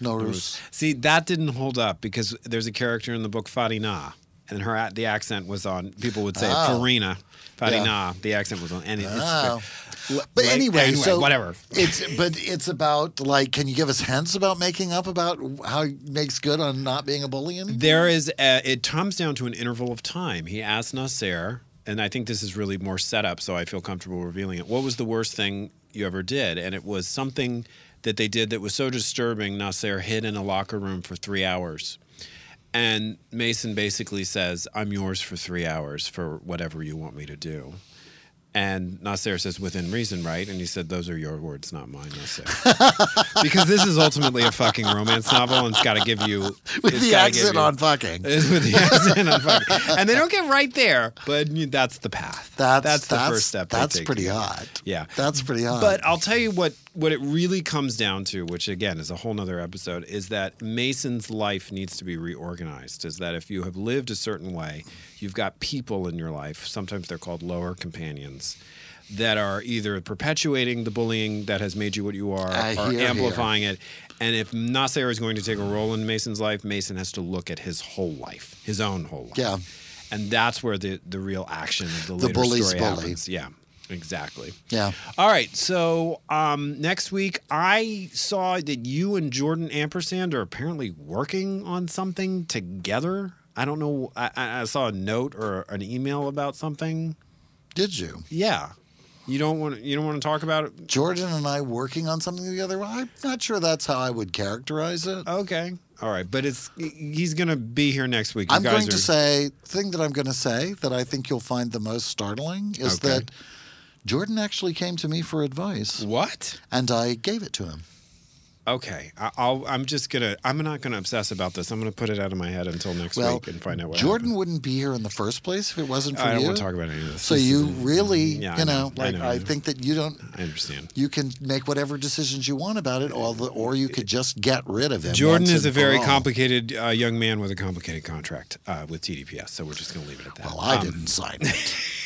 Nowruz. See, that didn't hold up because there's a character in the book Farina, and her the accent was on. People would say Oh. Farina, Farina. The accent was on, and. Oh. But Like, anyway, anyway, so whatever. It's but it's about like, can you give us hints about making up about how he makes good on not being a bully anymore? There is. A, it comes down to an interval of time. He asked Nasser, and I think this is really more setup, so I feel comfortable revealing it. What was the worst thing you ever did? And it was something that they did that was so disturbing. Nasser hid in a locker room for three hours. And Mason basically says, I'm yours for three hours for whatever you want me to do. And Nasser says, within reason, right? And he said, those are your words, not mine, Nasser. because this is ultimately a fucking romance novel and it's got to give you. With the accent you- on fucking. with the accent on fucking. And they don't get right there, but that's the path. That's that's the that's, first step. That's pretty hot. Yeah. That's pretty hot. But I'll tell you what what it really comes down to, which again is a whole nother episode, is that Mason's life needs to be reorganized. Is that if you have lived a certain way, you've got people in your life, sometimes they're called lower companions, that are either perpetuating the bullying that has made you what you are I or hear, amplifying it. And if Nasser is going to take a role in Mason's life, Mason has to look at his whole life, his own whole life. Yeah. And that's where the, the real action of the, The later story bully. happens. Yeah, exactly. Yeah. All right. So um, next week, I saw that you and Jordan Ampersand are apparently working on something together. I don't know. I, I saw a note or an email about something. Did you? Yeah. You don't want you don't want to talk about it. Jordan and I working on something together? Well, I'm not sure that's how I would characterize it. Okay. All right. But it's he's gonna be here next week. You I'm going are, to say the thing that I'm going to say that I think you'll find the most startling is Okay. that Jordan actually came to me for advice, what? and I gave it to him. Okay. I, I'll. I'm just gonna. I'm not gonna obsess about this. I'm gonna put it out of my head until next Well, week and find out what Jordan happened. wouldn't be here in the first place if it wasn't for you. I don't you. want to talk about any of this. so This you really, Yeah, you know, know, I like know, I, I know. think that you don't. I understand. You can make whatever decisions you want about it, or, the, or you could just get rid of him. Jordan is a very complicated uh, young man with a complicated contract uh, with TDPS, so we're just going to leave it at that. Well, I Um, didn't sign it.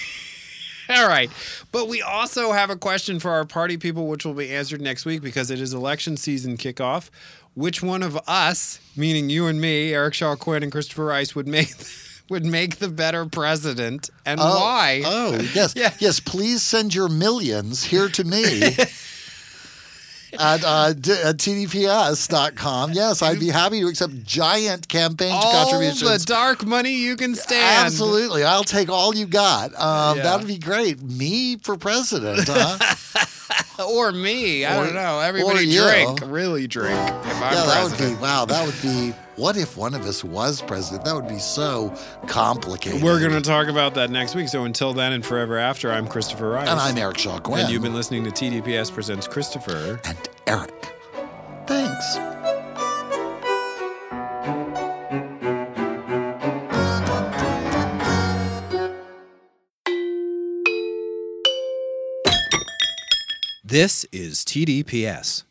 All right. But we also have a question for our party people, which will be answered next week because it is election season kickoff. Which one of us, meaning you and me, Eric Shaw Quinn and Christopher Rice, would make would make the better president and Oh, why? Oh, yes. Yeah. Yes, please send your millions here to me at, uh, d- at tdps.com. Yes, I'd be happy to accept giant campaign contributions. All the dark money you can stand. Absolutely. I'll take all you got. Um, Yeah. That'd be great. Me for president, huh? Or me. I Or- don't know. Everybody you. drink. Really drink. If I'm yeah, that would be, wow, that would be, what if one of us was president? That would be so complicated. We're going to talk about that next week. So until then and forever after, I'm Christopher Rice. And I'm Eric Shaw Quinn. And you've been listening to TDPS Presents Christopher. And Eric. Thanks. This is TDPS.